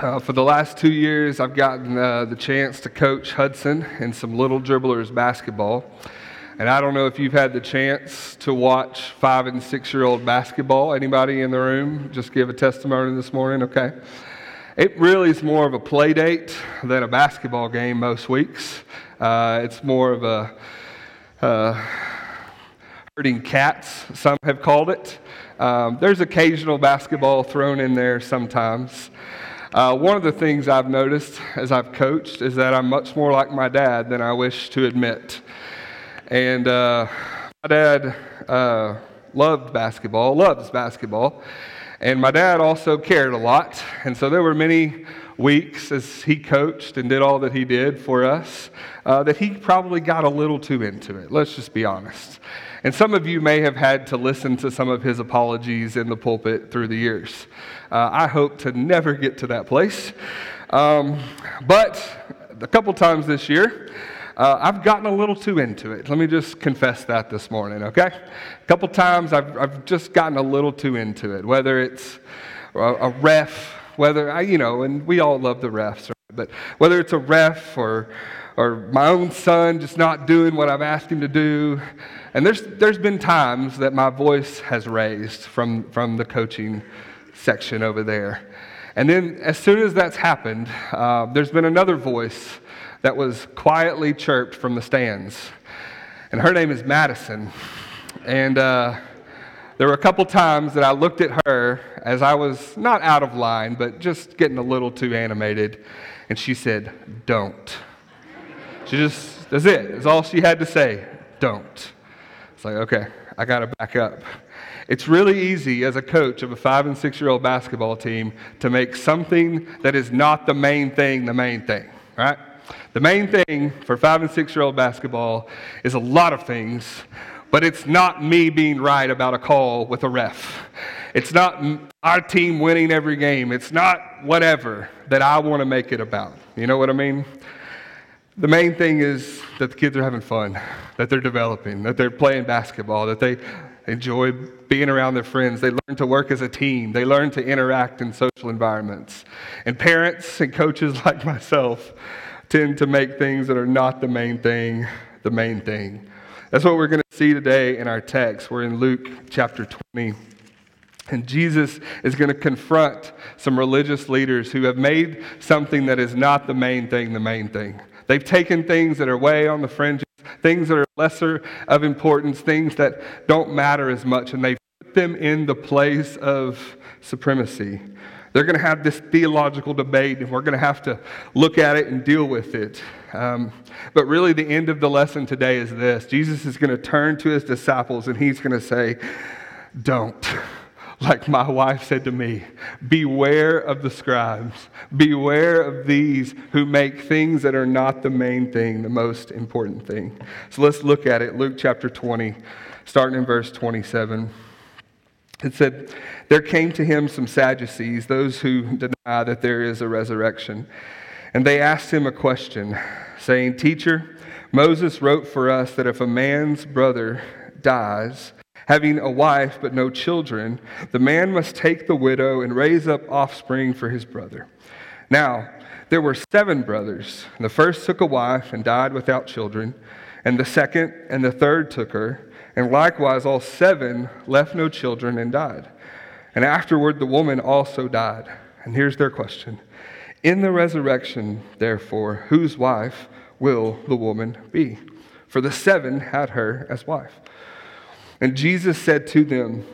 Uh, for the last two years, I've gotten uh, the chance to coach Hudson in some little dribblers basketball. And I don't know if you've had the chance to watch five and six year old basketball. Anybody in the room just give a testimony this morning? Okay. It really is more of a play date than a basketball game most weeks. Uh, it's more of a uh, herding cats, some have called it. Um, there's occasional basketball thrown in there sometimes. Uh, one of the things I've noticed as I've coached is that I'm much more like my dad than I wish to admit. And uh, my dad uh, loved basketball, loves basketball. And my dad also cared a lot. And so there were many weeks as he coached and did all that he did for us uh, that he probably got a little too into it. Let's just be honest. And some of you may have had to listen to some of his apologies in the pulpit through the years. Uh, I hope to never get to that place. Um, but a couple times this year, uh, I've gotten a little too into it. Let me just confess that this morning, okay? A couple times I've, I've just gotten a little too into it, whether it's a, a ref, whether I, you know, and we all love the refs? But whether it's a ref or, or my own son just not doing what I've asked him to do, and there's, there's been times that my voice has raised from, from the coaching section over there. And then, as soon as that's happened, uh, there's been another voice that was quietly chirped from the stands. And her name is Madison. And uh, there were a couple times that I looked at her as I was not out of line, but just getting a little too animated. And she said, Don't. She just, that's it. That's all she had to say. Don't. It's like, okay, I got to back up. It's really easy as a coach of a five and six year old basketball team to make something that is not the main thing the main thing, right? The main thing for five and six year old basketball is a lot of things, but it's not me being right about a call with a ref. It's not our team winning every game. It's not whatever that I want to make it about. You know what I mean? The main thing is that the kids are having fun, that they're developing, that they're playing basketball, that they enjoy being around their friends. They learn to work as a team. They learn to interact in social environments. And parents and coaches like myself tend to make things that are not the main thing the main thing. That's what we're going to see today in our text. We're in Luke chapter 20. And Jesus is going to confront some religious leaders who have made something that is not the main thing the main thing. They've taken things that are way on the fringes, things that are lesser of importance, things that don't matter as much, and they've put them in the place of supremacy. They're going to have this theological debate, and we're going to have to look at it and deal with it. Um, but really, the end of the lesson today is this Jesus is going to turn to his disciples, and he's going to say, Don't like my wife said to me, beware of the scribes. Beware of these who make things that are not the main thing, the most important thing. So let's look at it. Luke chapter 20, starting in verse 27. It said, There came to him some Sadducees, those who deny that there is a resurrection. And they asked him a question, saying, Teacher, Moses wrote for us that if a man's brother dies, having a wife but no children, the man must take the widow and raise up offspring for his brother. Now, there were seven brothers. The first took a wife and died without children, and the second and the third took her, and likewise all seven left no children and died. And afterward the woman also died. And here's their question In the resurrection, therefore, whose wife will the woman be? For the seven had her as wife. And Jesus said to them,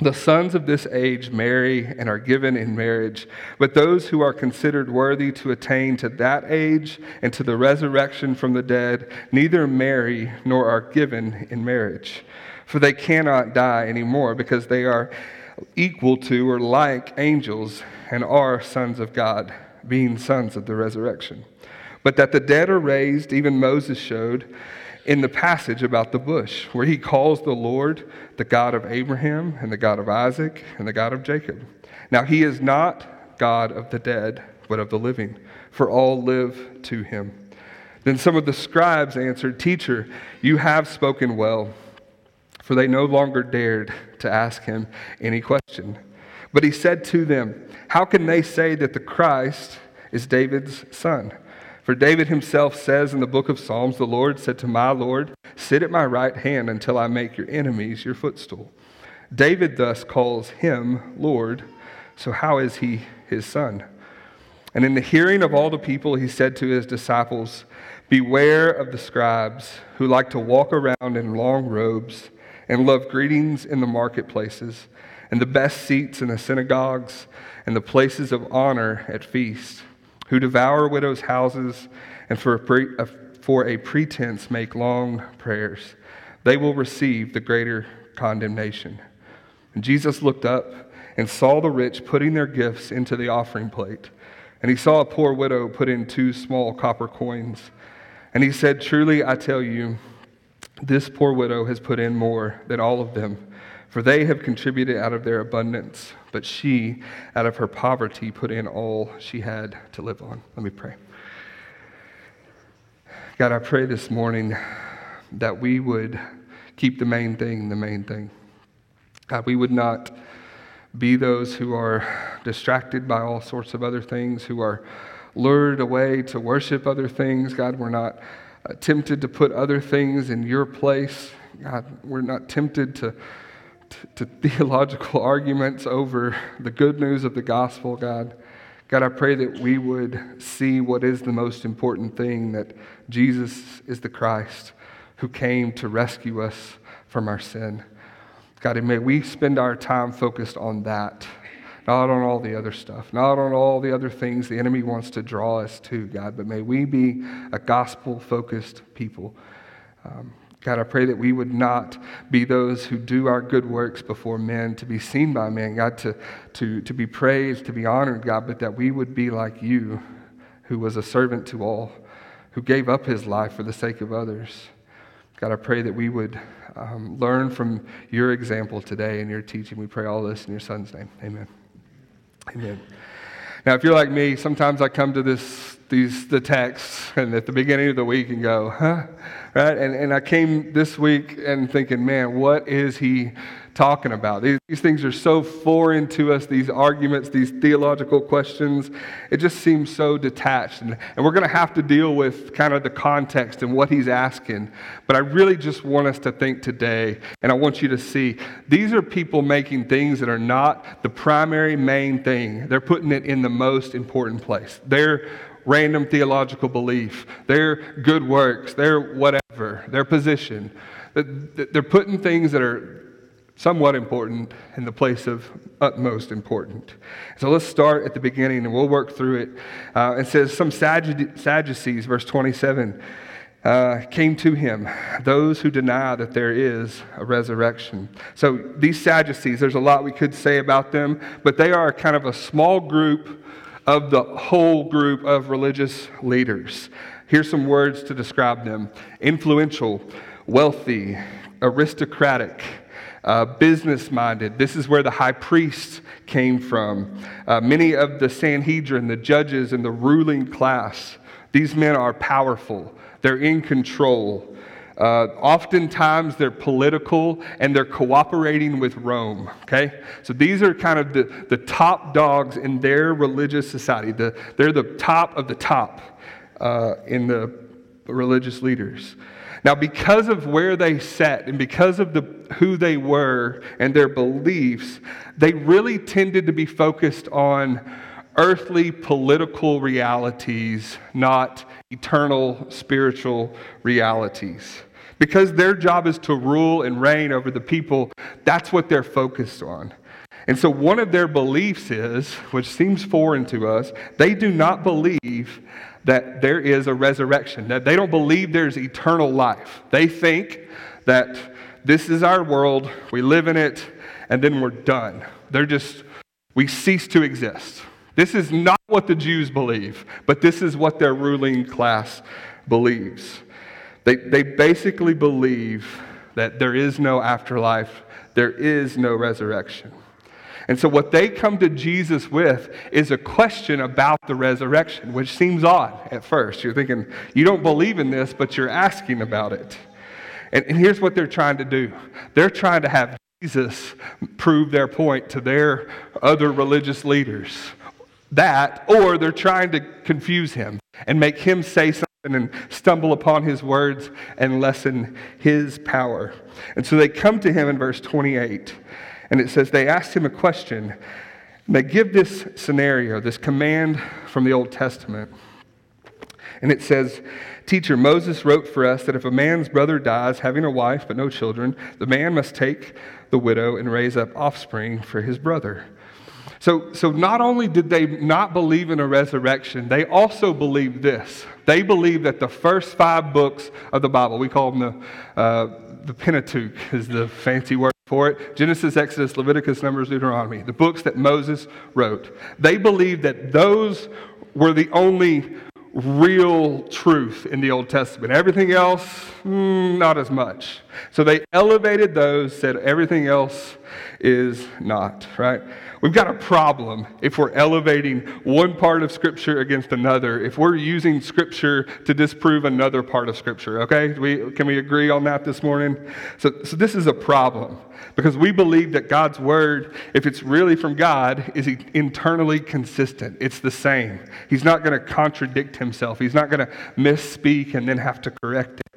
The sons of this age marry and are given in marriage, but those who are considered worthy to attain to that age and to the resurrection from the dead neither marry nor are given in marriage. For they cannot die anymore because they are equal to or like angels and are sons of God, being sons of the resurrection. But that the dead are raised, even Moses showed in the passage about the bush, where he calls the Lord the God of Abraham and the God of Isaac and the God of Jacob. Now, he is not God of the dead, but of the living, for all live to him. Then some of the scribes answered, Teacher, you have spoken well, for they no longer dared to ask him any question. But he said to them, How can they say that the Christ is David's son? For David himself says in the book of Psalms, The Lord said to my Lord, Sit at my right hand until I make your enemies your footstool. David thus calls him Lord, so how is he his son? And in the hearing of all the people, he said to his disciples, Beware of the scribes who like to walk around in long robes and love greetings in the marketplaces and the best seats in the synagogues and the places of honor at feasts who devour widows' houses and for a, pre- uh, for a pretense make long prayers. They will receive the greater condemnation. And Jesus looked up and saw the rich putting their gifts into the offering plate. And he saw a poor widow put in two small copper coins. And he said, Truly I tell you, this poor widow has put in more than all of them, for they have contributed out of their abundance but she, out of her poverty, put in all she had to live on. Let me pray. God, I pray this morning that we would keep the main thing the main thing. God, we would not be those who are distracted by all sorts of other things, who are lured away to worship other things. God, we're not uh, tempted to put other things in your place. God, we're not tempted to to theological arguments over the good news of the gospel, God. God, I pray that we would see what is the most important thing that Jesus is the Christ who came to rescue us from our sin. God, and may we spend our time focused on that, not on all the other stuff, not on all the other things the enemy wants to draw us to, God, but may we be a gospel focused people. Um, God, I pray that we would not be those who do our good works before men to be seen by men, God, to, to, to be praised, to be honored, God, but that we would be like you, who was a servant to all, who gave up his life for the sake of others. God, I pray that we would um, learn from your example today and your teaching. We pray all this in your son's name. Amen. Amen. Now, if you're like me, sometimes I come to this, these, the texts and at the beginning of the week and go, huh? right? And, and I came this week and thinking, man, what is he talking about? These, these things are so foreign to us, these arguments, these theological questions. It just seems so detached. And, and we're going to have to deal with kind of the context and what he's asking. But I really just want us to think today, and I want you to see these are people making things that are not the primary main thing. They're putting it in the most important place. They're random theological belief, their good works, their whatever, their position. They're putting things that are somewhat important in the place of utmost important. So let's start at the beginning and we'll work through it. Uh, it says, Some Sadducees, verse 27. Uh, came to him, those who deny that there is a resurrection. So these Sadducees, there's a lot we could say about them, but they are kind of a small group of the whole group of religious leaders. Here's some words to describe them influential, wealthy, aristocratic, uh, business minded. This is where the high priest came from. Uh, many of the Sanhedrin, the judges, and the ruling class, these men are powerful, they're in control. Uh, oftentimes they're political and they're cooperating with Rome. Okay? So these are kind of the, the top dogs in their religious society. The, they're the top of the top uh, in the religious leaders. Now, because of where they sat and because of the, who they were and their beliefs, they really tended to be focused on earthly political realities, not eternal spiritual realities. Because their job is to rule and reign over the people, that's what they're focused on. And so, one of their beliefs is, which seems foreign to us, they do not believe that there is a resurrection, that they don't believe there's eternal life. They think that this is our world, we live in it, and then we're done. They're just, we cease to exist. This is not what the Jews believe, but this is what their ruling class believes. They, they basically believe that there is no afterlife, there is no resurrection. And so, what they come to Jesus with is a question about the resurrection, which seems odd at first. You're thinking, you don't believe in this, but you're asking about it. And, and here's what they're trying to do they're trying to have Jesus prove their point to their other religious leaders. That, or they're trying to confuse him and make him say something and stumble upon his words and lessen his power. And so they come to him in verse 28, and it says they asked him a question. They give this scenario, this command from the Old Testament. And it says, Teacher, Moses wrote for us that if a man's brother dies having a wife but no children, the man must take the widow and raise up offspring for his brother. So, so not only did they not believe in a resurrection, they also believed this. They believed that the first five books of the Bible, we call them the, uh, the Pentateuch, is the fancy word for it Genesis, Exodus, Leviticus, Numbers, Deuteronomy, the books that Moses wrote. They believed that those were the only real truth in the Old Testament. Everything else, mm, not as much. So they elevated those, said everything else is not, right? We've got a problem if we're elevating one part of Scripture against another, if we're using Scripture to disprove another part of Scripture, okay? We, can we agree on that this morning? So, so this is a problem because we believe that God's Word, if it's really from God, is internally consistent. It's the same. He's not going to contradict himself, He's not going to misspeak and then have to correct it.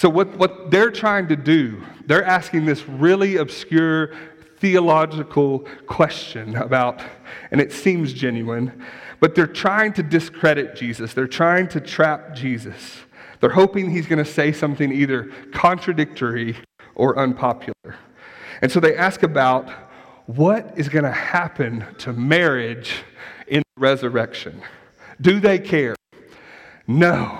So, what, what they're trying to do, they're asking this really obscure theological question about, and it seems genuine, but they're trying to discredit Jesus. They're trying to trap Jesus. They're hoping he's going to say something either contradictory or unpopular. And so they ask about what is going to happen to marriage in the resurrection. Do they care? No.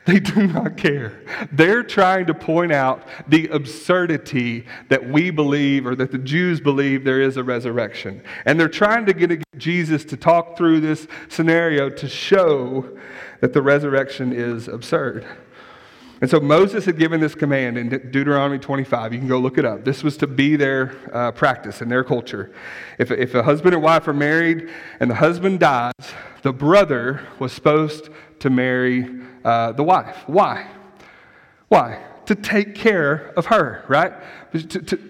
They do not care. They're trying to point out the absurdity that we believe or that the Jews believe there is a resurrection. And they're trying to get Jesus to talk through this scenario to show that the resurrection is absurd. And so Moses had given this command in Deuteronomy 25. You can go look it up. This was to be their uh, practice in their culture. If, if a husband and wife are married and the husband dies, the brother was supposed to marry uh, the wife. Why? Why? To take care of her, right?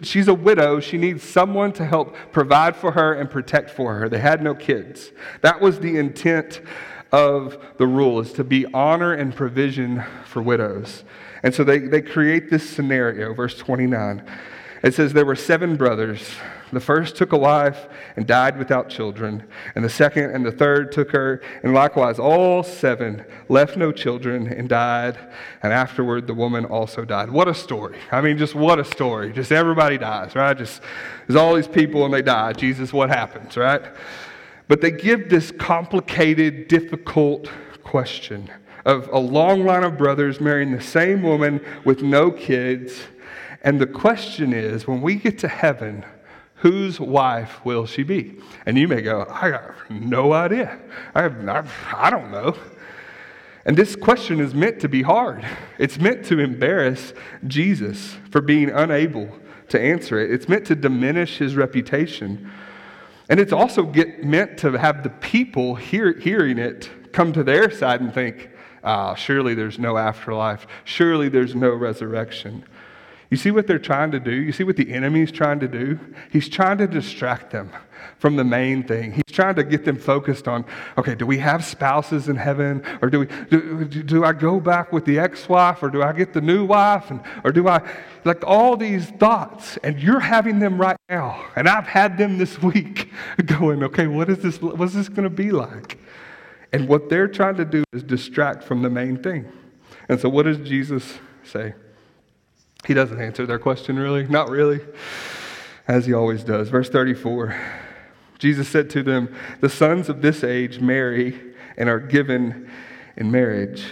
She's a widow. She needs someone to help provide for her and protect for her. They had no kids. That was the intent of the rule, is to be honor and provision for widows. And so they, they create this scenario, verse 29. It says, There were seven brothers. The first took a wife and died without children, and the second and the third took her, and likewise all seven left no children and died, and afterward the woman also died. What a story. I mean, just what a story. Just everybody dies, right? Just there's all these people and they die. Jesus, what happens, right? But they give this complicated, difficult question of a long line of brothers marrying the same woman with no kids and the question is when we get to heaven, whose wife will she be? And you may go, I have no idea. I, have, I, I don't know. And this question is meant to be hard. It's meant to embarrass Jesus for being unable to answer it. It's meant to diminish his reputation. And it's also get, meant to have the people hear, hearing it come to their side and think, ah, surely there's no afterlife. Surely there's no resurrection. You see what they're trying to do? You see what the enemy's trying to do? He's trying to distract them from the main thing. He's trying to get them focused on, okay, do we have spouses in heaven? Or do, we, do, do I go back with the ex wife? Or do I get the new wife? And, or do I, like all these thoughts, and you're having them right now. And I've had them this week going, okay, what is this, what's this going to be like? And what they're trying to do is distract from the main thing. And so what does Jesus say? He doesn't answer their question, really. Not really, as he always does. Verse 34 Jesus said to them, The sons of this age marry and are given in marriage.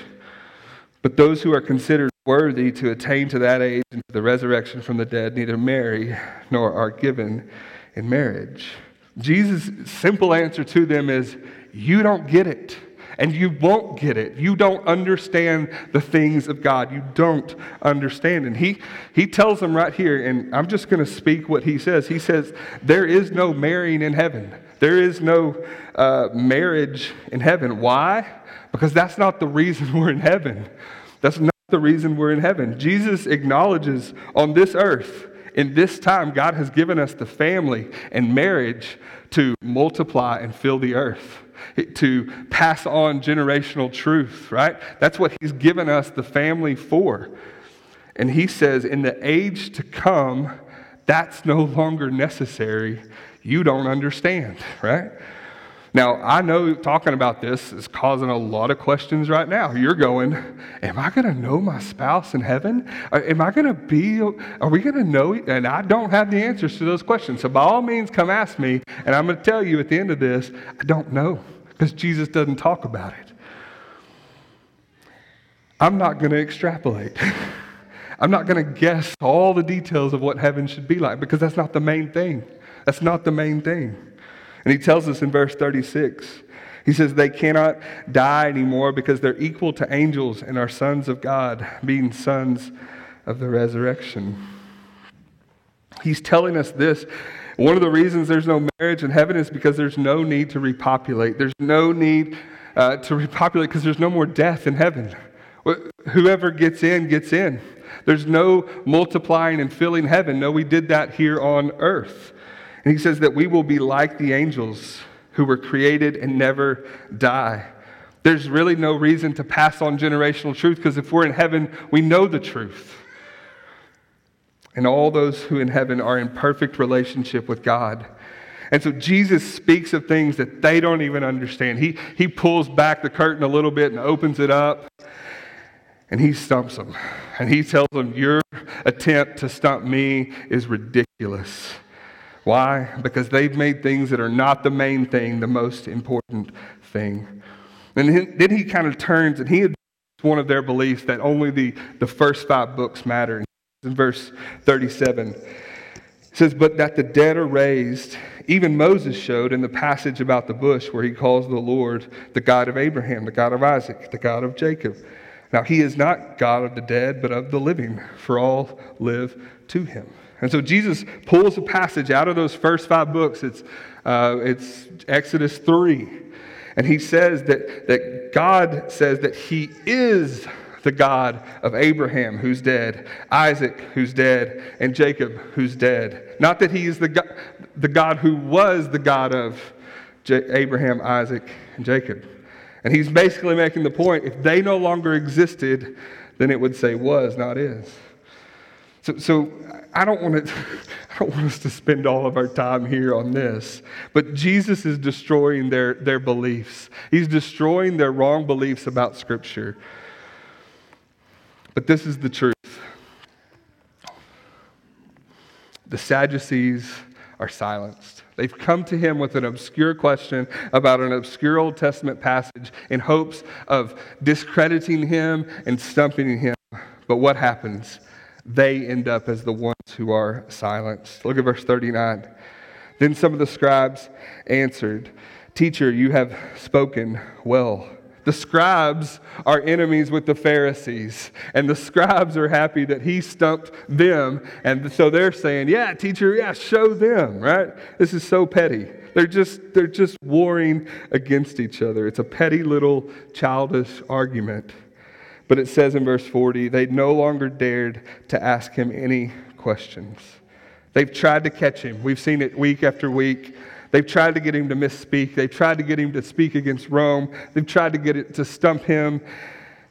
But those who are considered worthy to attain to that age and to the resurrection from the dead neither marry nor are given in marriage. Jesus' simple answer to them is, You don't get it and you won't get it. You don't understand the things of God. You don't understand. And he, he tells them right here, and I'm just going to speak what he says. He says, There is no marrying in heaven, there is no uh, marriage in heaven. Why? Because that's not the reason we're in heaven. That's not the reason we're in heaven. Jesus acknowledges on this earth in this time, God has given us the family and marriage to multiply and fill the earth, to pass on generational truth, right? That's what He's given us the family for. And He says, in the age to come, that's no longer necessary. You don't understand, right? Now, I know talking about this is causing a lot of questions right now. You're going, Am I going to know my spouse in heaven? Uh, am I going to be, are we going to know? And I don't have the answers to those questions. So, by all means, come ask me. And I'm going to tell you at the end of this, I don't know because Jesus doesn't talk about it. I'm not going to extrapolate. I'm not going to guess all the details of what heaven should be like because that's not the main thing. That's not the main thing. And he tells us in verse 36, he says, They cannot die anymore because they're equal to angels and are sons of God, being sons of the resurrection. He's telling us this. One of the reasons there's no marriage in heaven is because there's no need to repopulate. There's no need uh, to repopulate because there's no more death in heaven. Whoever gets in, gets in. There's no multiplying and filling heaven. No, we did that here on earth. And he says that we will be like the angels who were created and never die. There's really no reason to pass on generational truth because if we're in heaven, we know the truth. And all those who in heaven are in perfect relationship with God. And so Jesus speaks of things that they don't even understand. He, he pulls back the curtain a little bit and opens it up, and he stumps them. And he tells them, Your attempt to stump me is ridiculous. Why? Because they've made things that are not the main thing the most important thing. And then he kind of turns and he had one of their beliefs that only the, the first five books matter. In verse 37, it says, But that the dead are raised, even Moses showed in the passage about the bush where he calls the Lord the God of Abraham, the God of Isaac, the God of Jacob. Now, he is not God of the dead, but of the living, for all live to him. And so Jesus pulls a passage out of those first five books. It's, uh, it's Exodus 3. And he says that, that God says that he is the God of Abraham, who's dead, Isaac, who's dead, and Jacob, who's dead. Not that he is the God, the God who was the God of J- Abraham, Isaac, and Jacob. And he's basically making the point if they no longer existed, then it would say was, not is. So, so I don't want to. I don't want us to spend all of our time here on this, but Jesus is destroying their, their beliefs. He's destroying their wrong beliefs about Scripture. But this is the truth. The Sadducees are silenced. They've come to him with an obscure question about an obscure Old Testament passage in hopes of discrediting him and stumping him. But what happens? They end up as the ones who are silenced. Look at verse 39. Then some of the scribes answered, Teacher, you have spoken well. The scribes are enemies with the Pharisees, and the scribes are happy that he stumped them. And so they're saying, Yeah, teacher, yeah, show them, right? This is so petty. They're just, they're just warring against each other. It's a petty little childish argument. But it says in verse 40, they no longer dared to ask him any questions. They've tried to catch him. We've seen it week after week. They've tried to get him to misspeak. They've tried to get him to speak against Rome. They've tried to get it to stump him.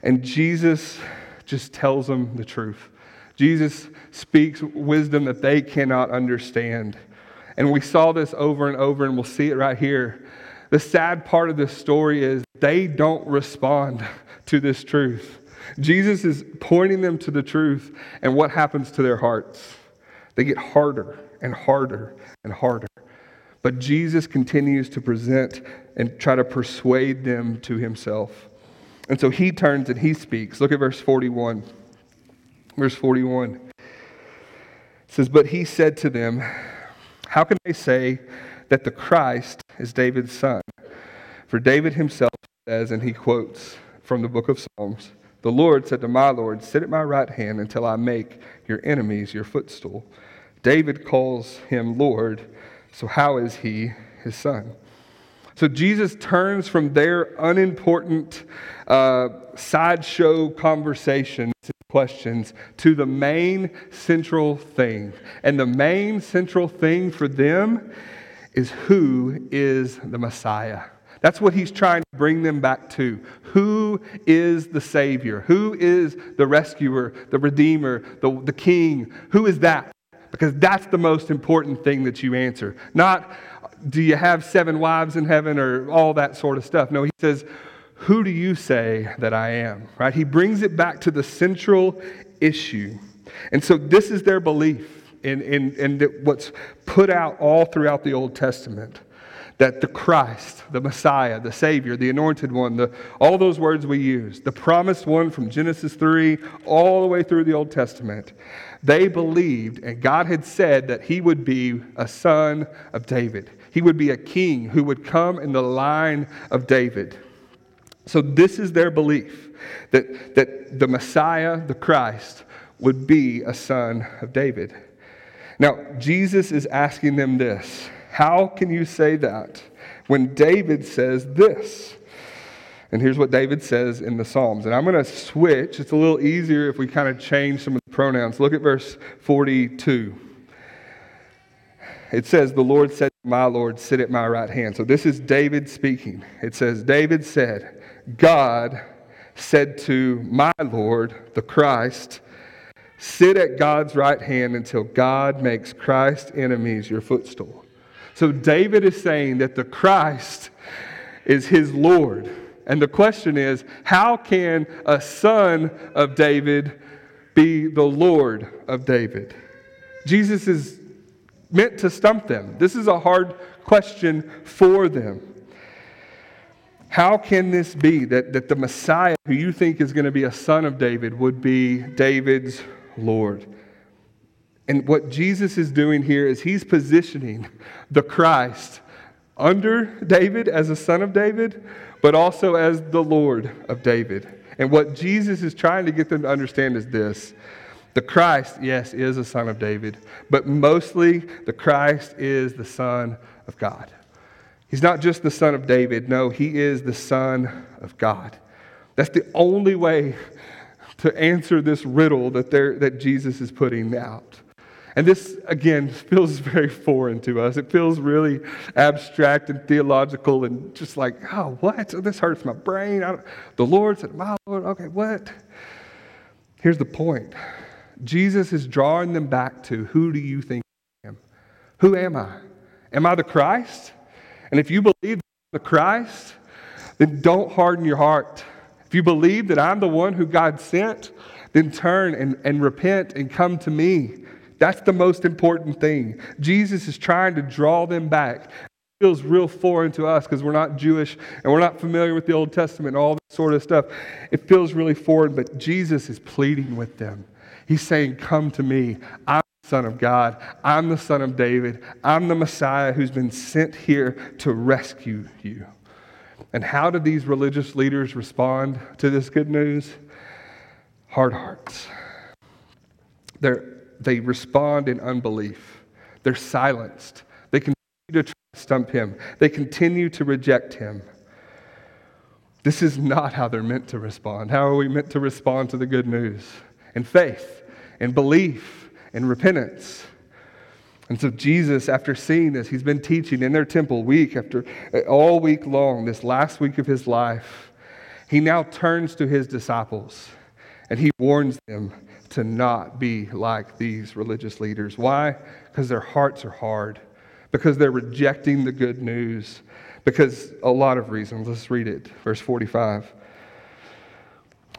And Jesus just tells them the truth. Jesus speaks wisdom that they cannot understand. And we saw this over and over, and we'll see it right here. The sad part of this story is they don't respond to this truth. Jesus is pointing them to the truth, and what happens to their hearts? They get harder and harder and harder. But Jesus continues to present and try to persuade them to himself. And so he turns and he speaks. Look at verse 41. Verse 41 it says, But he said to them, How can they say that the Christ is David's son? For David himself says, and he quotes from the book of Psalms, the Lord said to my Lord, Sit at my right hand until I make your enemies your footstool. David calls him Lord, so how is he his son? So Jesus turns from their unimportant uh, sideshow conversation questions to the main central thing. And the main central thing for them is who is the Messiah? That's what he's trying to bring them back to. Who is the Savior? Who is the rescuer, the Redeemer, the, the King? Who is that? Because that's the most important thing that you answer. Not, do you have seven wives in heaven or all that sort of stuff. No, he says, who do you say that I am? Right? He brings it back to the central issue. And so this is their belief in, in, in what's put out all throughout the Old Testament that the Christ, the Messiah, the Savior, the Anointed One, the, all those words we use, the promised one from Genesis 3 all the way through the Old Testament, they believed, and God had said that He would be a son of David. He would be a king who would come in the line of David. So, this is their belief that, that the Messiah, the Christ, would be a son of David. Now, Jesus is asking them this How can you say that when David says this? And here's what David says in the Psalms. And I'm going to switch. It's a little easier if we kind of change some of the pronouns. Look at verse 42. It says, The Lord said, My Lord, sit at my right hand. So this is David speaking. It says, David said, God said to my Lord, the Christ, Sit at God's right hand until God makes Christ's enemies your footstool. So David is saying that the Christ is his Lord. And the question is how can a son of David be the Lord of David? Jesus is meant to stump them. This is a hard question for them. How can this be that, that the Messiah, who you think is going to be a son of David, would be David's Lord? And what Jesus is doing here is he's positioning the Christ under David as a son of David, but also as the Lord of David. And what Jesus is trying to get them to understand is this the Christ, yes, is a son of David, but mostly the Christ is the Son of God. He's not just the son of David. No, he is the son of God. That's the only way to answer this riddle that, that Jesus is putting out. And this, again, feels very foreign to us. It feels really abstract and theological and just like, oh, what? Oh, this hurts my brain. the Lord said, my Lord, okay, what? Here's the point Jesus is drawing them back to who do you think I am? Who am I? Am I the Christ? And if you believe the Christ, then don't harden your heart. If you believe that I'm the one who God sent, then turn and, and repent and come to me. That's the most important thing. Jesus is trying to draw them back. It feels real foreign to us because we're not Jewish and we're not familiar with the Old Testament and all that sort of stuff. It feels really foreign, but Jesus is pleading with them. He's saying, Come to me. I'm the Son of God. I'm the Son of David. I'm the Messiah who's been sent here to rescue you. And how do these religious leaders respond to this good news? Hard hearts. They're, they respond in unbelief. They're silenced. They continue to try to stump him, they continue to reject him. This is not how they're meant to respond. How are we meant to respond to the good news? In faith, in belief, in repentance. And so, Jesus, after seeing this, he's been teaching in their temple week after uh, all week long, this last week of his life. He now turns to his disciples and he warns them to not be like these religious leaders. Why? Because their hearts are hard, because they're rejecting the good news, because a lot of reasons. Let's read it. Verse 45.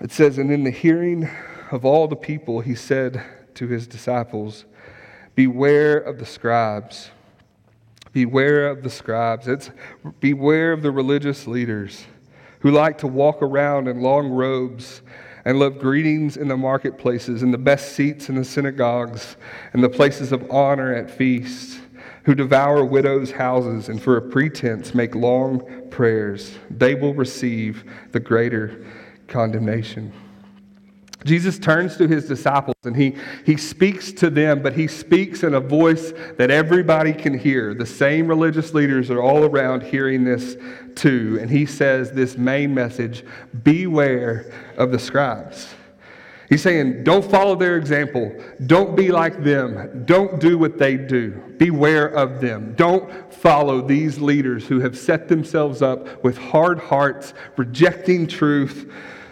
It says, And in the hearing of all the people, he said, to his disciples Beware of the scribes. Beware of the scribes. It's beware of the religious leaders who like to walk around in long robes and love greetings in the marketplaces and the best seats in the synagogues and the places of honor at feasts, who devour widows' houses and for a pretense make long prayers. They will receive the greater condemnation. Jesus turns to his disciples and he, he speaks to them, but he speaks in a voice that everybody can hear. The same religious leaders are all around hearing this too. And he says this main message Beware of the scribes. He's saying, don't follow their example. Don't be like them. Don't do what they do. Beware of them. Don't follow these leaders who have set themselves up with hard hearts, rejecting truth,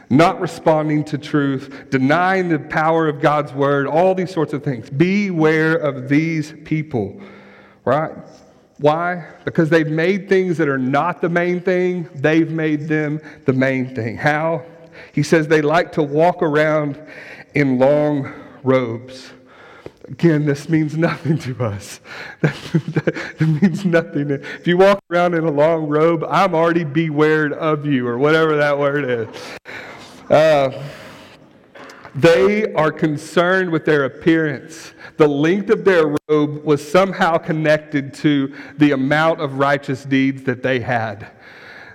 not responding to truth, denying the power of God's word, all these sorts of things. Beware of these people, right? Why? Because they've made things that are not the main thing, they've made them the main thing. How? He says they like to walk around in long robes. Again, this means nothing to us. that, means nothing. If you walk around in a long robe, I'm already beware of you, or whatever that word is. Uh, they are concerned with their appearance. The length of their robe was somehow connected to the amount of righteous deeds that they had.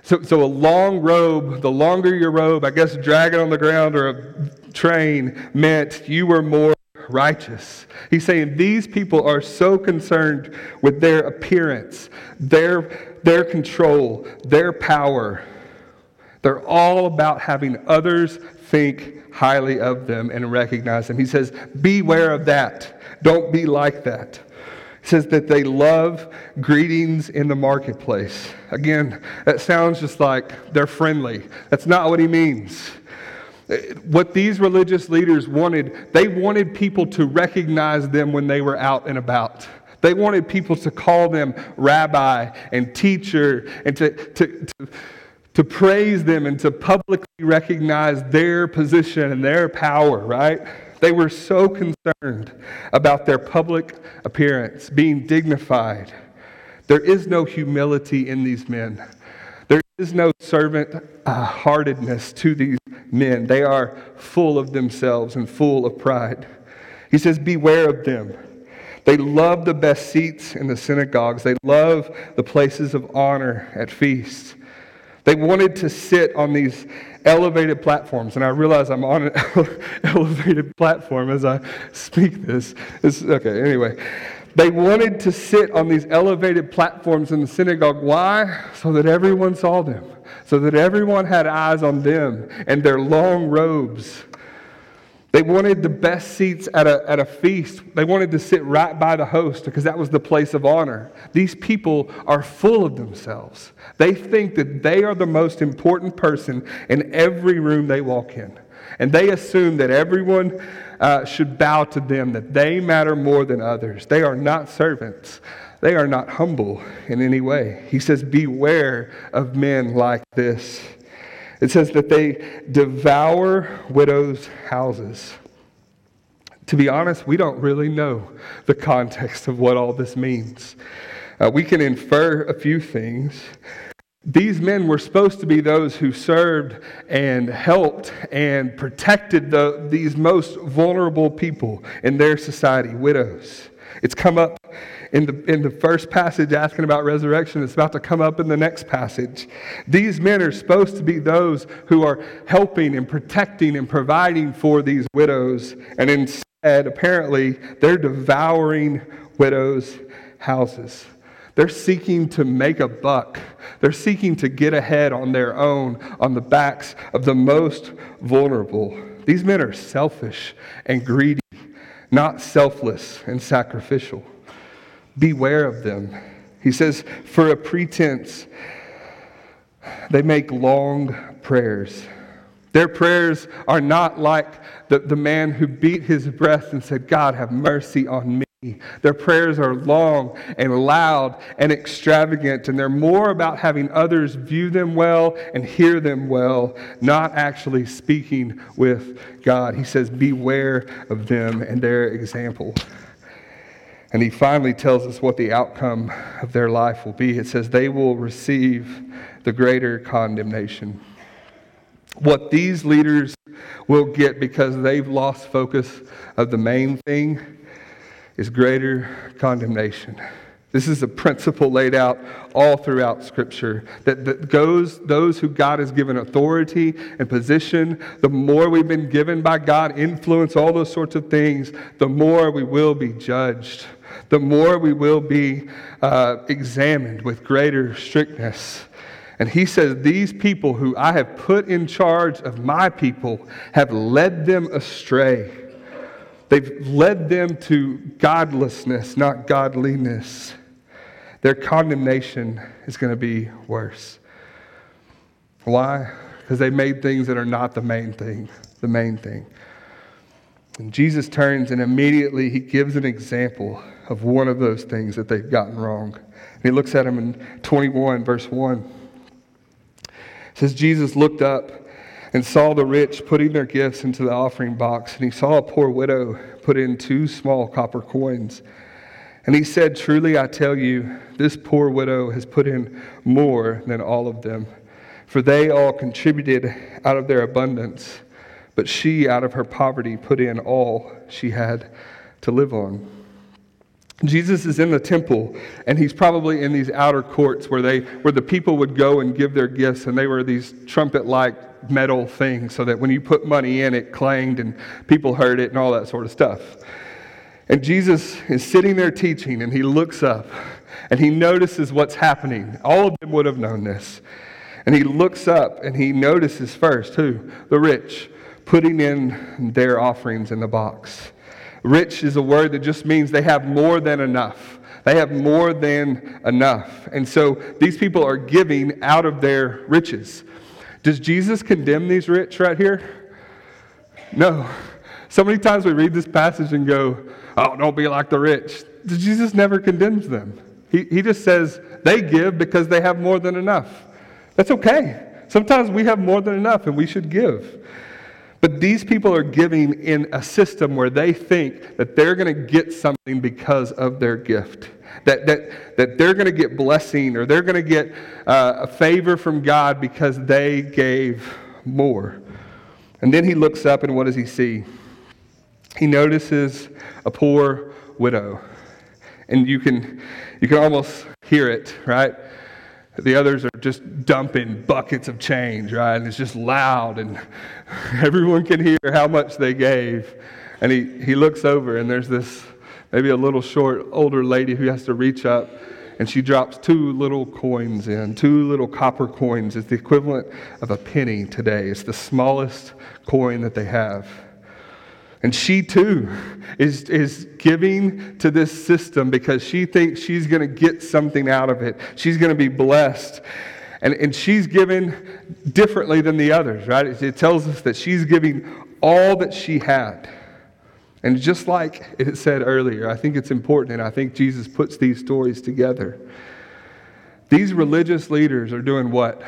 So, so a long robe, the longer your robe, I guess dragging on the ground or a train meant you were more righteous. He's saying these people are so concerned with their appearance, their, their control, their power. They're all about having others think highly of them and recognize them. He says, Beware of that. Don't be like that. He says that they love greetings in the marketplace. Again, that sounds just like they're friendly. That's not what he means. What these religious leaders wanted, they wanted people to recognize them when they were out and about. They wanted people to call them rabbi and teacher and to, to, to, to praise them and to publicly recognize their position and their power, right? They were so concerned about their public appearance, being dignified. There is no humility in these men. There is no servant uh, heartedness to these men. They are full of themselves and full of pride. He says, Beware of them. They love the best seats in the synagogues, they love the places of honor at feasts. They wanted to sit on these elevated platforms, and I realize I'm on an elevated platform as I speak this. It's, okay, anyway. They wanted to sit on these elevated platforms in the synagogue. Why? So that everyone saw them, so that everyone had eyes on them and their long robes they wanted the best seats at a, at a feast. They wanted to sit right by the host because that was the place of honor. These people are full of themselves. They think that they are the most important person in every room they walk in. And they assume that everyone uh, should bow to them, that they matter more than others. They are not servants. They are not humble in any way. He says, Beware of men like this. It says that they devour widows' houses. To be honest, we don't really know the context of what all this means. Uh, we can infer a few things. These men were supposed to be those who served and helped and protected the, these most vulnerable people in their society, widows. It's come up in the, in the first passage asking about resurrection. It's about to come up in the next passage. These men are supposed to be those who are helping and protecting and providing for these widows. And instead, apparently, they're devouring widows' houses. They're seeking to make a buck. They're seeking to get ahead on their own, on the backs of the most vulnerable. These men are selfish and greedy, not selfless and sacrificial. Beware of them. He says, for a pretense, they make long prayers. Their prayers are not like the, the man who beat his breast and said, God, have mercy on me. Their prayers are long and loud and extravagant, and they're more about having others view them well and hear them well, not actually speaking with God. He says, Beware of them and their example. And he finally tells us what the outcome of their life will be. It says, they will receive the greater condemnation. What these leaders will get because they've lost focus of the main thing is greater condemnation. This is a principle laid out all throughout Scripture that, that goes, those who God has given authority and position, the more we've been given by God, influence, all those sorts of things, the more we will be judged the more we will be uh, examined with greater strictness. And he says, These people who I have put in charge of my people have led them astray. They've led them to godlessness, not godliness. Their condemnation is going to be worse. Why? Because they made things that are not the main thing, the main thing. And Jesus turns and immediately he gives an example of one of those things that they've gotten wrong. And he looks at him in 21, verse 1. It says, Jesus looked up and saw the rich putting their gifts into the offering box, and he saw a poor widow put in two small copper coins. And he said, Truly I tell you, this poor widow has put in more than all of them, for they all contributed out of their abundance but she, out of her poverty, put in all she had to live on. Jesus is in the temple, and he's probably in these outer courts where, they, where the people would go and give their gifts, and they were these trumpet like metal things so that when you put money in, it clanged and people heard it and all that sort of stuff. And Jesus is sitting there teaching, and he looks up and he notices what's happening. All of them would have known this. And he looks up and he notices first who? The rich putting in their offerings in the box. Rich is a word that just means they have more than enough. They have more than enough. And so these people are giving out of their riches. Does Jesus condemn these rich right here? No. So many times we read this passage and go, oh, don't be like the rich. Jesus never condemns them. He, he just says they give because they have more than enough. That's okay. Sometimes we have more than enough and we should give. But these people are giving in a system where they think that they're going to get something because of their gift. That, that, that they're going to get blessing or they're going to get uh, a favor from God because they gave more. And then he looks up and what does he see? He notices a poor widow. And you can, you can almost hear it, right? The others are just dumping buckets of change, right? And it's just loud, and everyone can hear how much they gave. And he, he looks over, and there's this maybe a little short older lady who has to reach up, and she drops two little coins in. Two little copper coins It's the equivalent of a penny today. It's the smallest coin that they have. And she too is, is giving to this system because she thinks she's going to get something out of it. She's going to be blessed. And, and she's giving differently than the others, right? It, it tells us that she's giving all that she had. And just like it said earlier, I think it's important, and I think Jesus puts these stories together. These religious leaders are doing what?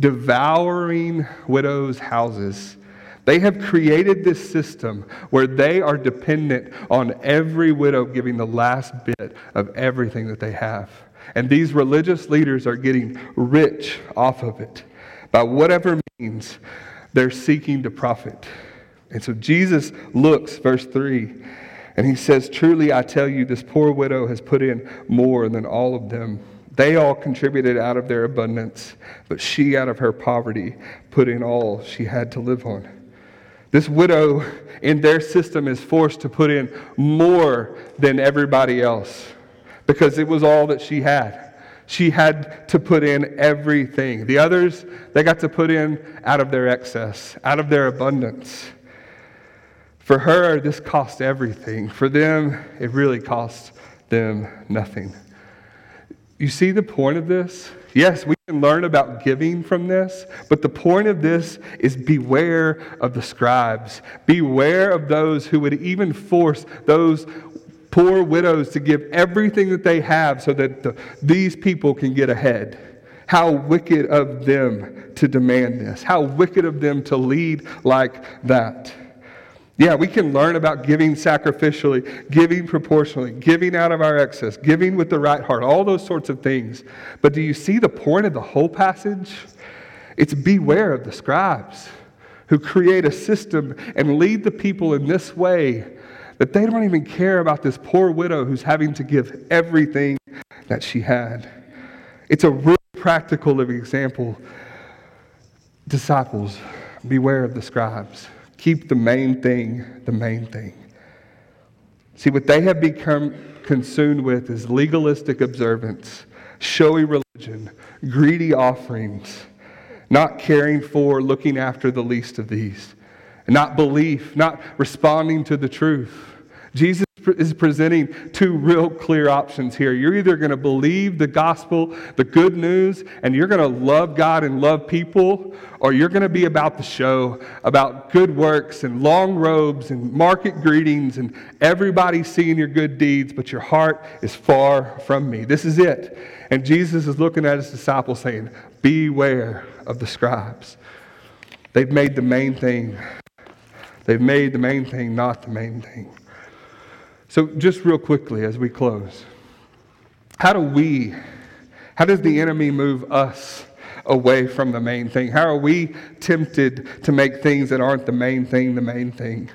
Devouring widows' houses they have created this system where they are dependent on every widow giving the last bit of everything that they have. And these religious leaders are getting rich off of it. By whatever means, they're seeking to profit. And so Jesus looks, verse 3, and he says, Truly I tell you, this poor widow has put in more than all of them. They all contributed out of their abundance, but she, out of her poverty, put in all she had to live on. This widow in their system is forced to put in more than everybody else because it was all that she had. She had to put in everything. The others, they got to put in out of their excess, out of their abundance. For her, this cost everything. For them, it really cost them nothing. You see the point of this? Yes, we can learn about giving from this, but the point of this is beware of the scribes. Beware of those who would even force those poor widows to give everything that they have so that the, these people can get ahead. How wicked of them to demand this. How wicked of them to lead like that. Yeah, we can learn about giving sacrificially, giving proportionally, giving out of our excess, giving with the right heart, all those sorts of things. But do you see the point of the whole passage? It's beware of the scribes who create a system and lead the people in this way that they don't even care about this poor widow who's having to give everything that she had. It's a real practical living example. Disciples, beware of the scribes. Keep the main thing the main thing. See, what they have become consumed with is legalistic observance, showy religion, greedy offerings, not caring for, looking after the least of these, not belief, not responding to the truth. Jesus is presenting two real clear options here. You're either going to believe the gospel, the good news, and you're going to love God and love people, or you're going to be about the show, about good works and long robes and market greetings and everybody seeing your good deeds, but your heart is far from me. This is it. And Jesus is looking at his disciples saying, Beware of the scribes. They've made the main thing. They've made the main thing not the main thing. So, just real quickly as we close, how do we, how does the enemy move us away from the main thing? How are we tempted to make things that aren't the main thing the main thing?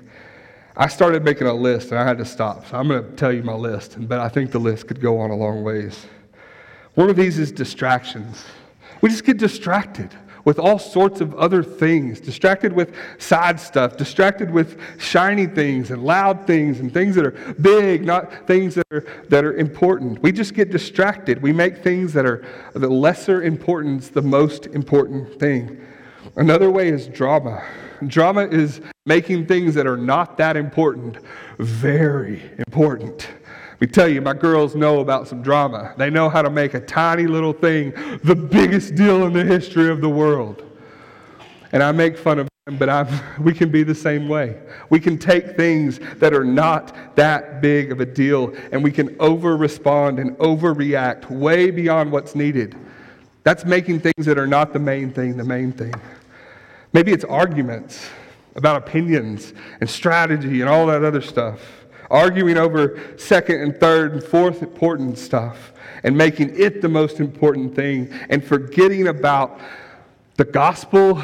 I started making a list and I had to stop. So I'm going to tell you my list, but I think the list could go on a long ways. One of these is distractions. We just get distracted with all sorts of other things, distracted with side stuff, distracted with shiny things and loud things and things that are big, not things that are, that are important. We just get distracted. We make things that are the lesser importance the most important thing. Another way is drama. Drama is making things that are not that important very important. We tell you, my girls know about some drama. They know how to make a tiny little thing the biggest deal in the history of the world. And I make fun of them, but I'm, we can be the same way. We can take things that are not that big of a deal and we can over respond and overreact way beyond what's needed. That's making things that are not the main thing the main thing. Maybe it's arguments about opinions and strategy and all that other stuff arguing over second and third and fourth important stuff and making it the most important thing and forgetting about the gospel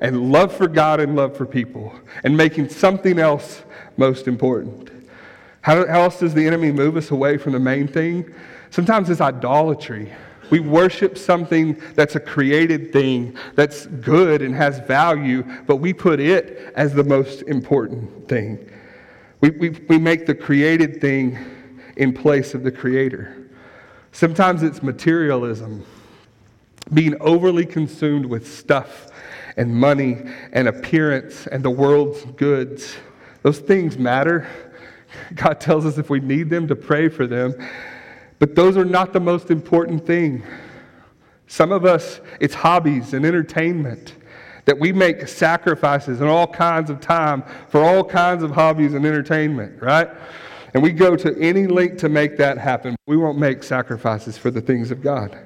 and love for God and love for people and making something else most important. How, how else does the enemy move us away from the main thing? Sometimes it's idolatry. We worship something that's a created thing, that's good and has value, but we put it as the most important thing. We, we, we make the created thing in place of the creator. Sometimes it's materialism, being overly consumed with stuff and money and appearance and the world's goods. Those things matter. God tells us if we need them to pray for them. But those are not the most important thing. Some of us, it's hobbies and entertainment that we make sacrifices and all kinds of time for all kinds of hobbies and entertainment, right? And we go to any length to make that happen. We won't make sacrifices for the things of God.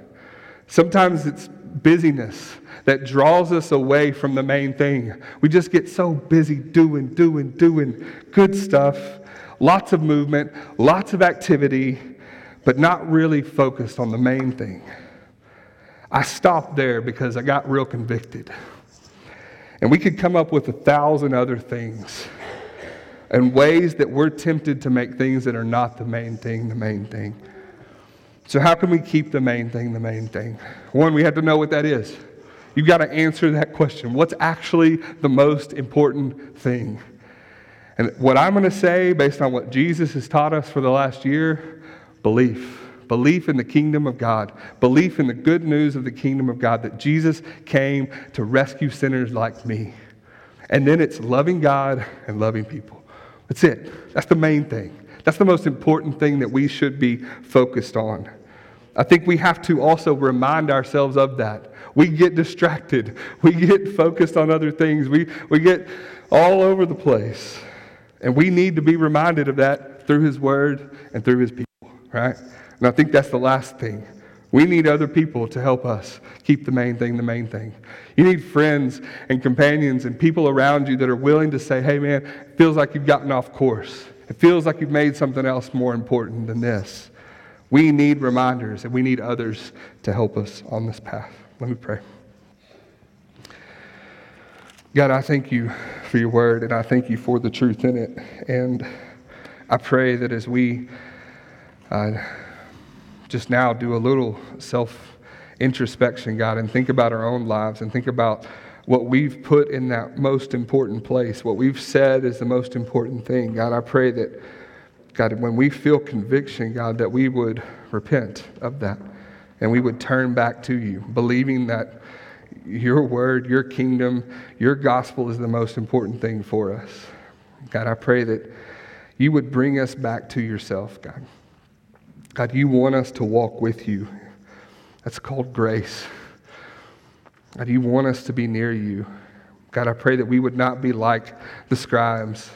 Sometimes it's busyness that draws us away from the main thing. We just get so busy doing, doing, doing good stuff, lots of movement, lots of activity, but not really focused on the main thing. I stopped there because I got real convicted. And we could come up with a thousand other things and ways that we're tempted to make things that are not the main thing the main thing. So, how can we keep the main thing the main thing? One, we have to know what that is. You've got to answer that question. What's actually the most important thing? And what I'm going to say, based on what Jesus has taught us for the last year, belief belief in the kingdom of God, belief in the good news of the kingdom of God that Jesus came to rescue sinners like me. And then it's loving God and loving people. That's it. That's the main thing. That's the most important thing that we should be focused on. I think we have to also remind ourselves of that. We get distracted, we get focused on other things, we, we get all over the place. And we need to be reminded of that through His Word and through His people, right? And I think that's the last thing. We need other people to help us keep the main thing the main thing. You need friends and companions and people around you that are willing to say, hey, man, it feels like you've gotten off course. It feels like you've made something else more important than this. We need reminders and we need others to help us on this path. Let me pray. God, I thank you for your word and I thank you for the truth in it. And I pray that as we. Uh, just now do a little self introspection, God, and think about our own lives and think about what we've put in that most important place, what we've said is the most important thing. God, I pray that, God, when we feel conviction, God, that we would repent of that. and we would turn back to you, believing that your word, your kingdom, your gospel is the most important thing for us. God, I pray that you would bring us back to yourself, God. God, you want us to walk with you. That's called grace. God, you want us to be near you. God, I pray that we would not be like the scribes,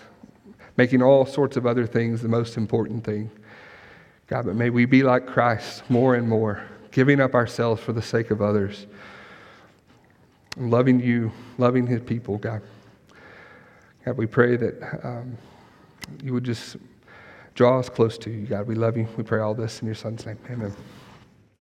making all sorts of other things the most important thing. God, but may we be like Christ more and more, giving up ourselves for the sake of others, loving you, loving his people, God. God, we pray that um, you would just draw us close to you, God. We love you. We pray all this in your son's name. Amen.